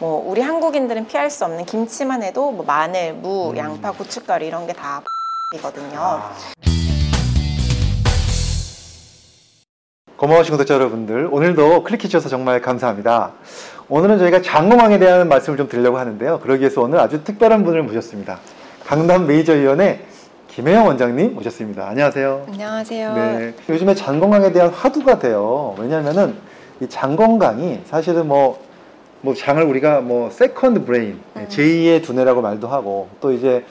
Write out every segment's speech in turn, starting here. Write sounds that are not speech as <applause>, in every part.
뭐 우리 한국인들은 피할 수 없는 김치만 해도 뭐 마늘, 무, 양파, 고춧가루 이런 게 다 이거든요. 아. 고마우신 구독자 여러분들 오늘도 클릭해 주셔서 정말 감사합니다 오늘은 저희가 장공왕에 대한 말씀을 좀 드리려고 하는데요 그러기 위해서 오늘 아주 특별한 분을 모셨습니다 강남 메이저위원회 김혜영 원장님 모셨습니다 안녕하세요 안녕하세요. 네, 요즘에 장 건강에 대한 화두가 돼요. 왜냐면은 이 장 건강이 사실은 뭐, 뭐 장을 우리가 뭐 second brain, 음. 제2의 두뇌라고 말도 하고 또 이제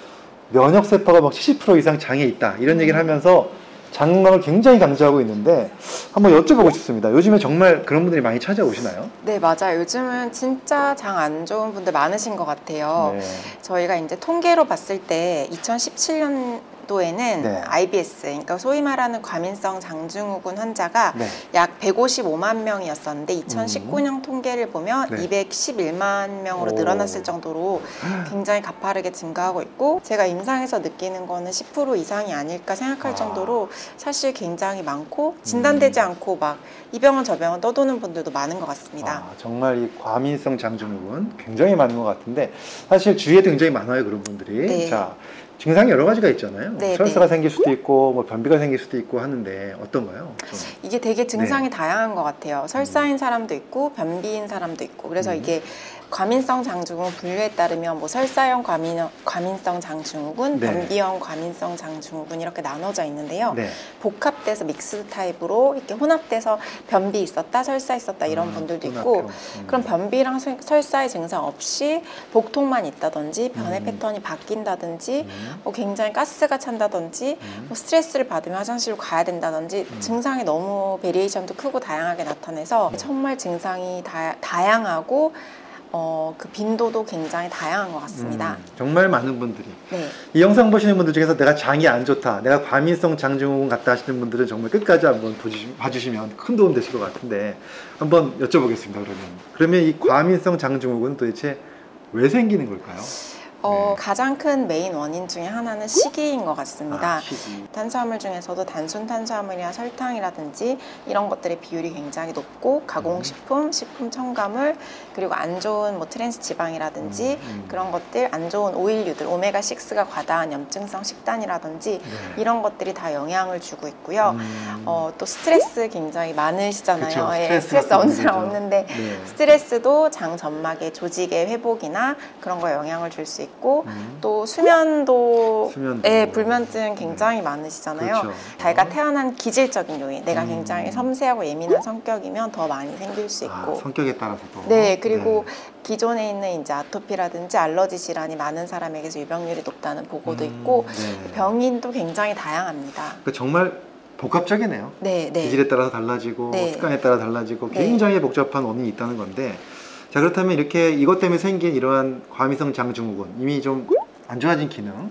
면역 세포가 막 70% 이상 장에 있다 이런 얘기를 하면서 장 건강을 굉장히 강조하고 있는데 한번 여쭤보고 싶습니다. 요즘에 정말 그런 분들이 많이 찾아오시나요? 네, 맞아요. 요즘은 진짜 장 안 좋은 분들 많으신 것 같아요. 네. 저희가 이제 통계로 봤을 때 2017년도에는 네. IBS, 그러니까 소위 말하는 과민성 장증후군 환자가 네. 약 155만 명이었었는데 2019년 통계를 보면 네. 211만 명으로 오. 늘어났을 정도로 굉장히 가파르게 증가하고 있고 제가 임상에서 느끼는 거는 10% 이상이 아닐까 생각할 아. 정도로 사실 굉장히 많고 진단되지 음. 않고 막 이 병원 저 병원 떠도는 분들도 많은 것 같습니다. 아, 정말 이 과민성 장증후군 굉장히 많은 것 같은데 사실 주위에도 굉장히 많아요 그런 분들이 네. 자 증상이 여러 가지가 있잖아요 네, 설사가 네. 생길 수도 있고 뭐 변비가 생길 수도 있고 하는데 어떤가요? 좀. 이게 되게 증상이 네. 다양한 것 같아요. 설사인 사람도 있고 변비인 사람도 있고 그래서 음. 이게 과민성 장증후군 분류에 따르면 뭐 설사형 과민, 과민성 장증후군, 네. 변비형 과민성 장증후군 이렇게 나눠져 있는데요. 네. 복합돼서 mix type으로 이렇게 혼합돼서 변비 있었다, 설사 있었다 이런 음, 분들도. 있고 음. 그럼 변비랑 설- 설사의 증상 없이 복통만 있다든지 변의 음. 패턴이 바뀐다든지 음. 뭐 굉장히 가스가 찬다든지 음. 뭐 스트레스를 받으면 화장실을 가야 된다든지 음. 증상이 너무 variation도 크고 다양하게 나타내서 정말 증상이 다, 다양하고 어, 그 빈도도 굉장히 다양한 것 같습니다. 음, 정말 많은 분들이 네. 이 영상 보시는 분들 중에서 내가 장이 안 좋다, 내가 과민성 장증후군 같다 하시는 분들은 정말 끝까지 한번 보시, 봐주시 면 큰 도움 되실 것 같은데 한번 여쭤보겠습니다. 그러면 그러면 이 과민성 장증후군 도대체 왜 생기는 걸까요? 어, 네. 가장 큰 메인 원인 중에 하나는 시기인 것 같습니다. 아, 시기. 탄수화물 중에서도 단순 탄수화물이나 설탕이라든지 이런 것들의 비율이 굉장히 높고 가공식품, 식품 첨가물 그리고 안 좋은 뭐 트랜스 지방이라든지 음, 음. 그런 것들 안 좋은 오일류들 오메가 6가 과다한 염증성 식단이라든지 네. 이런 것들이 다 영향을 주고 있고요. 음. 어, 또 스트레스 굉장히 많으시잖아요. 그쵸, 예, 스트레스 없는 사람. 없는데 네. 스트레스도 장 점막의 조직의 회복이나 그런 거에 영향을 줄 수 있고 음. 또 수면도 수면도. 예, 불면증 굉장히 많으시잖아요. 그렇죠. 자기가 태어난 기질적인 요인, 내가 음. 굉장히 섬세하고 예민한 성격이면 더 많이 생길 수 아, 있고. 성격에 따라서도. 네, 그리고 기존에 있는 이제 아토피라든지 알러지 질환이 많은 사람에게서 유병률이 높다는 보고도 음, 있고 네. 병인도 굉장히 다양합니다. 그 정말 복합적이네요. 네, 네. 기질에 따라서 달라지고 네. 습관에 따라 달라지고 네. 굉장히 복잡한 원인이 있다는 건데 자 그렇다면 이렇게 이것 때문에 생긴 이러한 과민성 장증후군 이미 좀 안 좋아진 기능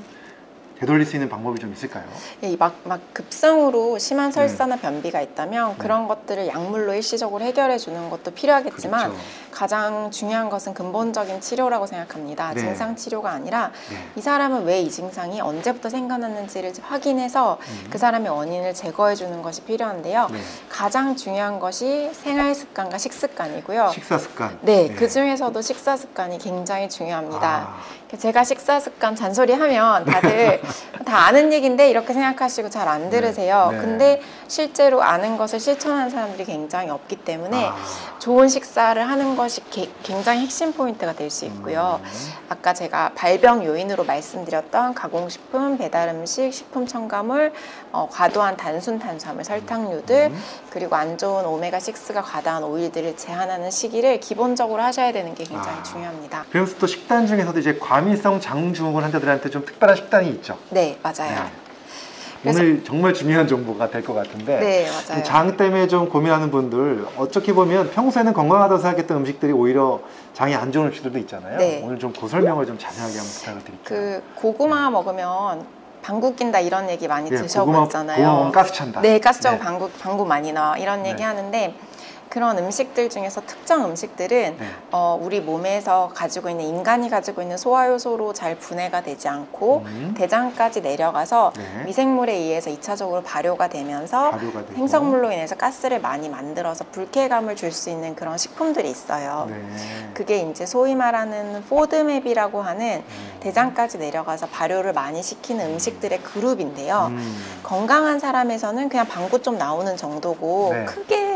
되돌릴 수 있는 방법이 좀 있을까요? 예, 막, 막 급성으로 심한 설사나 네. 변비가 있다면 그런 것들을 약물로 일시적으로 해결해 주는 것도 필요하겠지만 그렇죠. 가장 중요한 것은 근본적인 치료라고 생각합니다. 네. 증상 치료가 아니라 네. 이 사람은 왜 이 증상이 언제부터 생겨났는지를 확인해서 음. 그 사람의 원인을 제거해 주는 것이 필요한데요. 네. 가장 중요한 것이 생활 습관과 식습관이고요. 식사 습관. 네, 그 중에서도 식사 습관이 굉장히 중요합니다. 아, 제가 식사 습관 잔소리 하면 다들 <laughs> 다 아는 얘기인데 이렇게 생각하시고 잘 안 들으세요. 네, 네. 근데 실제로 아는 것을 실천하는 사람들이 굉장히 없기 때문에 아, 좋은 식사를 하는 것이 게- 굉장히 핵심 포인트가 될 수 있고요. 음. 아까 제가 발병 요인으로 말씀드렸던 가공식품, 배달음식, 식품 첨가물, 어, 과도한 단순 탄수화물, 설탕류들, 음. 그리고 안 좋은 오메가 6가 과다한 오일들을 제한하는 시기를 기본적으로 하셔야 되는 게 굉장히 아. 중요합니다. 그래서 또 식단 중에서도 이제 과민성 장증후군 환자들한테 좀 특별한 식단이 있죠. 네, 맞아요. 네. 오늘 정말 중요한 정보가 될 것 같은데 네, 맞아요. 장 때문에 좀 고민하는 분들 어떻게 보면 평소에는 건강하다고 생각했던 음식들이 오히려 장이 안 좋은 음식들도 있잖아요. 네. 오늘 좀 그 설명을 좀 자세하게 한번 부탁을 드릴게요. 그 고구마 먹으면 방구 낀다 이런 얘기 많이 네, 드셔보셨잖아요. 고구마 가스 찬다. 네, 가스적 네. 방구 방구 많이 나와 이런 얘기 네. 하는데 그런 음식들 중에서 특정 음식들은 네. 어, 우리 몸에서 가지고 있는 인간이 가지고 있는 소화효소로 잘 분해가 되지 않고 음. 대장까지 내려가서 네. 미생물에 의해서 2차적으로 발효가 되면서 발효가. 행성물로 인해서 가스를 많이 만들어서 불쾌감을 줄 수 있는 그런 식품들이 있어요. 네. 그게 이제 소위 말하는 포드맵이라고 하는 음. 대장까지 내려가서 발효를 많이 시키는 음식들의 그룹인데요. 음. 건강한 사람에서는 그냥 방구 좀 나오는 정도고 네.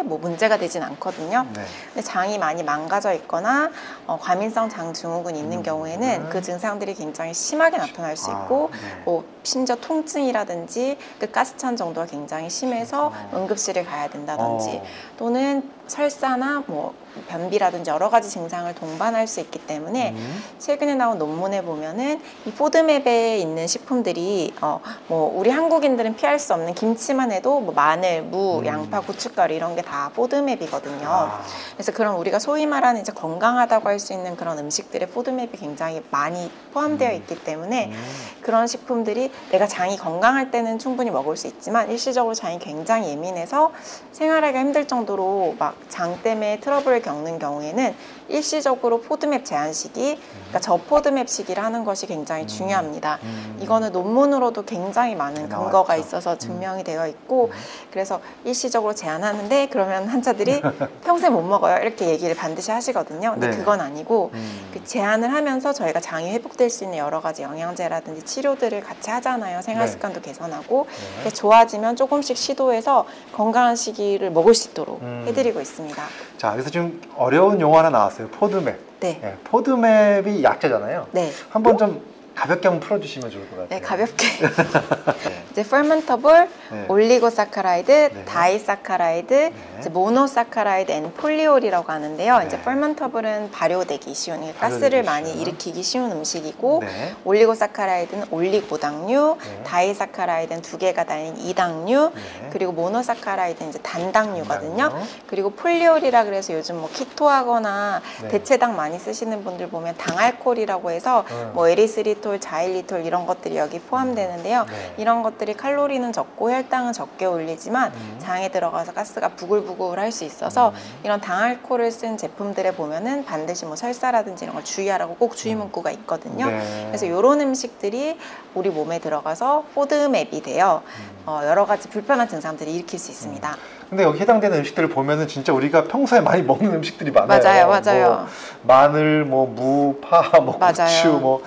크게 뭐 문제가 되진 않거든요. 네. 근데 장이 많이 망가져 있거나 어, 과민성 장 증후군이 있는 음. 경우에는 그 증상들이 굉장히 심하게 나타날 수 아, 있고 네. 뭐 심지어 통증이라든지 그 가스찬 정도가 굉장히 심해서 어. 응급실을 가야 된다든지 어. 또는 설사나 뭐 변비라든지 여러 가지 증상을 동반할 수 있기 때문에 음. 최근에 나온 논문에 보면은 이 포드맵에 있는 식품들이 어 뭐 우리 한국인들은 피할 수 없는 김치만 해도 뭐 마늘, 무, 음. 양파, 고춧가루 이런 게 다 포드맵이거든요. 아. 그래서 그런 우리가 소위 말하는 이제 건강하다고 할 수 있는 그런 음식들의 포드맵이 굉장히 많이 포함되어 음. 있기 때문에 음. 그런 식품들이 내가 장이 건강할 때는 충분히 먹을 수 있지만 일시적으로 장이 굉장히 예민해서 생활하기가 힘들 정도로 막장 때문에 트러블을 겪는 경우에는 일시적으로 포드맵 제한 식이, 그러니까 저 포드맵 시기를 하는 것이 굉장히 음. 중요합니다. 음. 이거는 논문으로도 굉장히 많은. 근거가 있어서 증명이 되어 있고 음. 그래서 일시적으로 제한하는데 그러면 환자들이 <laughs> 평생 못 먹어요 이렇게 얘기를 반드시 하시거든요. 근데 네. 그건 아니고 음. 그 제한을 하면서 저희가 장이 회복될 수 있는 여러 가지 영양제라든지 치료들을 같이 하잖아요. 생활 네. 습관도 개선하고 네. 좋아지면 조금씩 시도해서 건강한 식이를 먹을 수 있도록 음. 해드리고 있습니다. 자, 여기서 지금 어려운 용어 하나 나왔어요. 포드맵. 네, 네, FODMAP이 약자잖아요. 네, 한번 좀 가볍게 한번 풀어주시면 좋을 것 같아요. 네 가볍게 <laughs> 네. 이제 fermentable, 네. oligosaccharide, 네. disaccharide, 이제 monosaccharide and polyol이라고 하는데요. 네. 이제 fermentable은 발효되기 쉬운, 발효되기 가스를 많이. 일으키기 쉬운 음식이고 네. oligosaccharide는 올리고당류, 네. disaccharide는 두 개가 달린 이당류, 네. 그리고 monosaccharide는 이제 단당류거든요. 단당류. 그리고 polyol이라 그래서 요즘 뭐 keto하거나 네. 대체당 많이 쓰시는 분들 보면 당알콜이라고 해서 음. 뭐 에리스리 톨, 자일리톨 이런 것들이 여기 포함되는데요. 네. 이런 것들이 칼로리는 적고 혈당은 적게 올리지만 음. 장에 들어가서 가스가 부글부글 할 수 있어서 음. 이런 당알코올을 쓴 제품들에 보면은 반드시 뭐 설사라든지 이런 걸 주의하라고 꼭 주의 문구가 있거든요. 네. 그래서 이런 음식들이 우리 몸에 들어가서 포드맵이 되어 음. 어, 여러 가지 불편한 증상들을 일으킬 수 있습니다. 근데 여기 해당되는 음식들을 보면은 진짜 우리가 평소에 많이 먹는 음식들이 많아요. 맞아요, 맞아요. 뭐 마늘, 뭐 무, 파, 뭐 맞아요. 고추, 뭐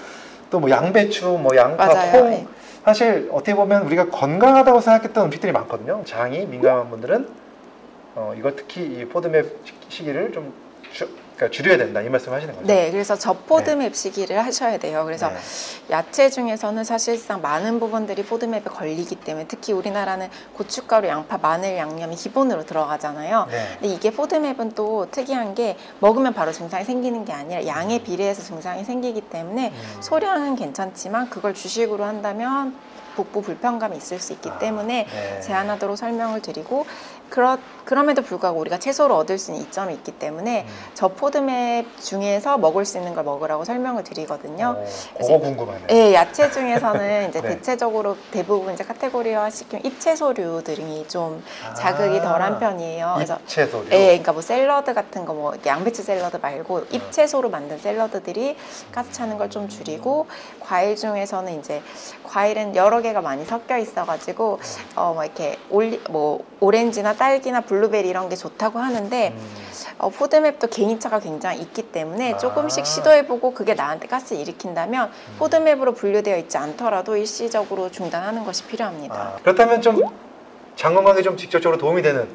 또 뭐 양배추, 뭐 양파, 맞아요. 콩. 네. 사실 어떻게 보면 우리가 건강하다고 생각했던 음식들이 많거든요. 장이 민감한 분들은 어, 이거 특히 이 포드맵 시기를 좀 주, 그러니까 줄여야 된다 이 말씀 하시는 거죠. 네, 그래서 저FODMAP 식이를 하셔야 돼요. 그래서 네. 야채 중에서는 사실상 많은 부분들이 FODMAP에 걸리기 때문에 특히 우리나라는 고춧가루, 양파, 마늘, 양념이 기본으로 들어가잖아요. 네. 근데 이게 FODMAP은 또 특이한 게 먹으면 바로 증상이 생기는 게 아니라 양에 비례해서 증상이 생기기 때문에 음. 소량은 괜찮지만 그걸 주식으로 한다면 복부 불편감이 있을 수 있기 아, 때문에 네. 제한하도록 설명을 드리고 그렇, 그럼에도 불구하고 우리가 채소로 얻을 수 있는 이점이 있기 때문에 음. 저 포드맵 중에서 먹을 수 있는 걸 먹으라고 설명을 드리거든요. 어, 그거 궁금하네. 예, 야채 중에서는 <laughs> 이제 네. 대체적으로 대부분 이제 카테고리화 시키면 잎채소류 등이 좀 자극이 아, 덜한 편이에요. 그래서 잎채소류. 예, 그러니까 뭐 샐러드 같은 거 뭐 양배추 샐러드 말고 네. 잎채소로 만든 샐러드들이 가스 차는 걸 좀 줄이고 과일 중에서는 이제 과일은 여러 개가 많이 섞여 있어가지고 어 뭐 이렇게 올리 뭐 오렌지나 딸기나 블루베리 이런 게 좋다고 하는데 음. 어, FODMAP도 개인차가 굉장히 있기 때문에 아. 조금씩 시도해보고 그게 나한테 가스 일으킨다면 음. FODMAP으로 분류되어 있지 않더라도 일시적으로 중단하는 것이 필요합니다. 아, 그렇다면 좀 장건강에 좀 직접적으로 도움이 되는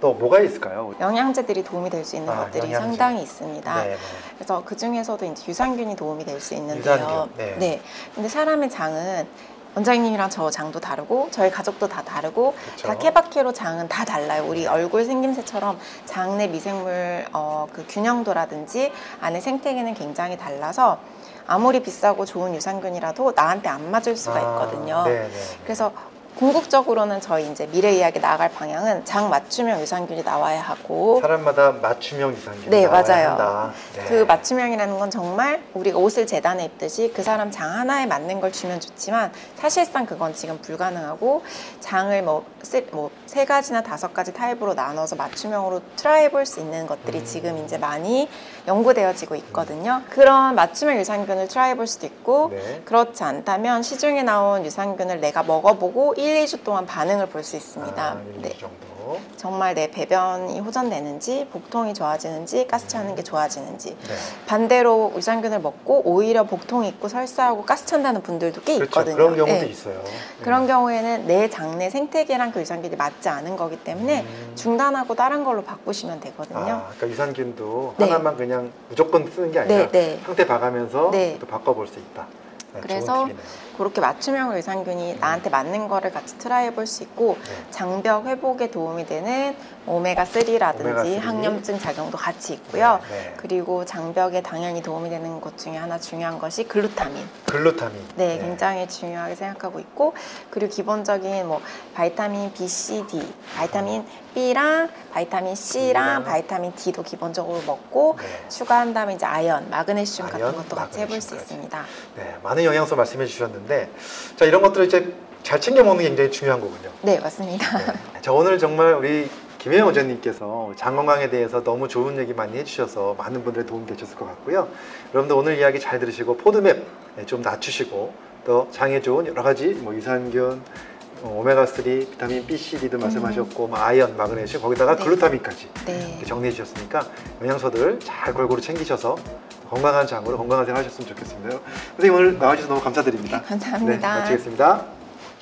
또 뭐가 있을까요? 영양제들이 도움이 될 수 있는 아, 것들이 영양제. 상당히 있습니다. 네, 네. 그래서 그 중에서도 이제 유산균이 도움이 될 수 있는데요. 유산균, 네. 근데 사람의 장은 원장님이랑 저 장도 다르고 저희 가족도 다 다르고 그렇죠. 다 케바케로 장은 다 달라요. 우리 얼굴 생김새처럼 장 내 미생물 어, 그 균형도라든지 안에 생태계는 굉장히 달라서 아무리 비싸고 좋은 유산균이라도 나한테 안 맞을 수가 있거든요. 아, 네, 네. 그래서 궁극적으로는 저희 이제 미래 이야기 나아갈 방향은 장 맞춤형 유산균이 나와야 하고 사람마다 맞춤형 유산균이 네, 나와야 맞아요. 한다. 네. 그 맞춤형이라는 건 정말 우리가 옷을 재단에 입듯이 그 사람 장 하나에 맞는 걸 주면 좋지만 사실상 그건 지금 불가능하고 장을 뭐 세 가지나 다섯 가지 타입으로 나눠서 맞춤형으로 try 해볼 수 있는 것들이 음. 지금 이제 많이 연구되어지고 있거든요. 그런 맞춤형 유산균을 try 해볼 수도 있고 네. 그렇지 않다면 시중에 나온 유산균을 내가 먹어보고 1, 2주 동안 반응을 볼 수 있습니다. 아, 이 네. 정도. 정말 내 배변이 호전되는지, 복통이 좋아지는지, 가스 차는 게 좋아지는지. 네. 반대로 유산균을 먹고 오히려 복통 있고 설사하고 가스 찬다는 분들도 꽤 그렇죠. 있거든요. 그런 경우도 네. 있어요. 그런 네. 경우에는 내 장내 생태계랑 그 유산균이 맞지 않은 거기 때문에 음. 중단하고 다른 걸로 바꾸시면 되거든요. 아, 그러니까 유산균도 네. 하나만 그냥 무조건 쓰는 게 아니라 네, 네. 상태 봐가면서 네. 또 바꿔볼 수 있다. 네, 그래서. 그렇게 맞춤형 유산균이 나한테 맞는 거를 같이 try 해볼 수 있고 네. 장벽 회복에 도움이 되는 오메가 3라든지 오메가3. 항염증 작용도 같이 있고요. 네. 그리고 장벽에 당연히 도움이 되는 것 중에 하나 중요한 것이 글루타민. 글루타민. 네, 굉장히 중요하게 생각하고 있고 그리고 기본적인 뭐 vitamin B, C, D, vitamin B랑 vitamin C랑. vitamin D도 기본적으로 먹고 네. 추가한 다음에 이제 아연, 마그네슘 아연, 같은 것도 같이 해볼 수. 있습니다. 네, 많은 영양소 말씀해 주셨는데 자 이런 것들을 이제 잘 챙겨 먹는 게 굉장히 중요한 거군요. 네, 맞습니다. 네. 자 오늘 정말 우리 김혜영 원장님께서 장 건강에 대해서 너무 좋은 얘기 많이 해주셔서 많은 분들의 도움 되셨을 것 같고요. 여러분들 오늘 이야기 잘 들으시고 포드맵 네, 좀 낮추시고 또 장에 좋은 여러 가지 뭐 유산균, 어, 오메가 3, 비타민 B, C, D도 말씀하셨고 뭐 아연, 마그네슘 거기다가 네. 글루타민까지 네. 정리해 주셨으니까 영양소들 잘 골고루 챙기셔서 건강한 장으로 건강한 생활 하셨으면 좋겠습니다. 선생님 오늘 나와주셔서 너무 감사드립니다. 감사합니다. 네, 마치겠습니다.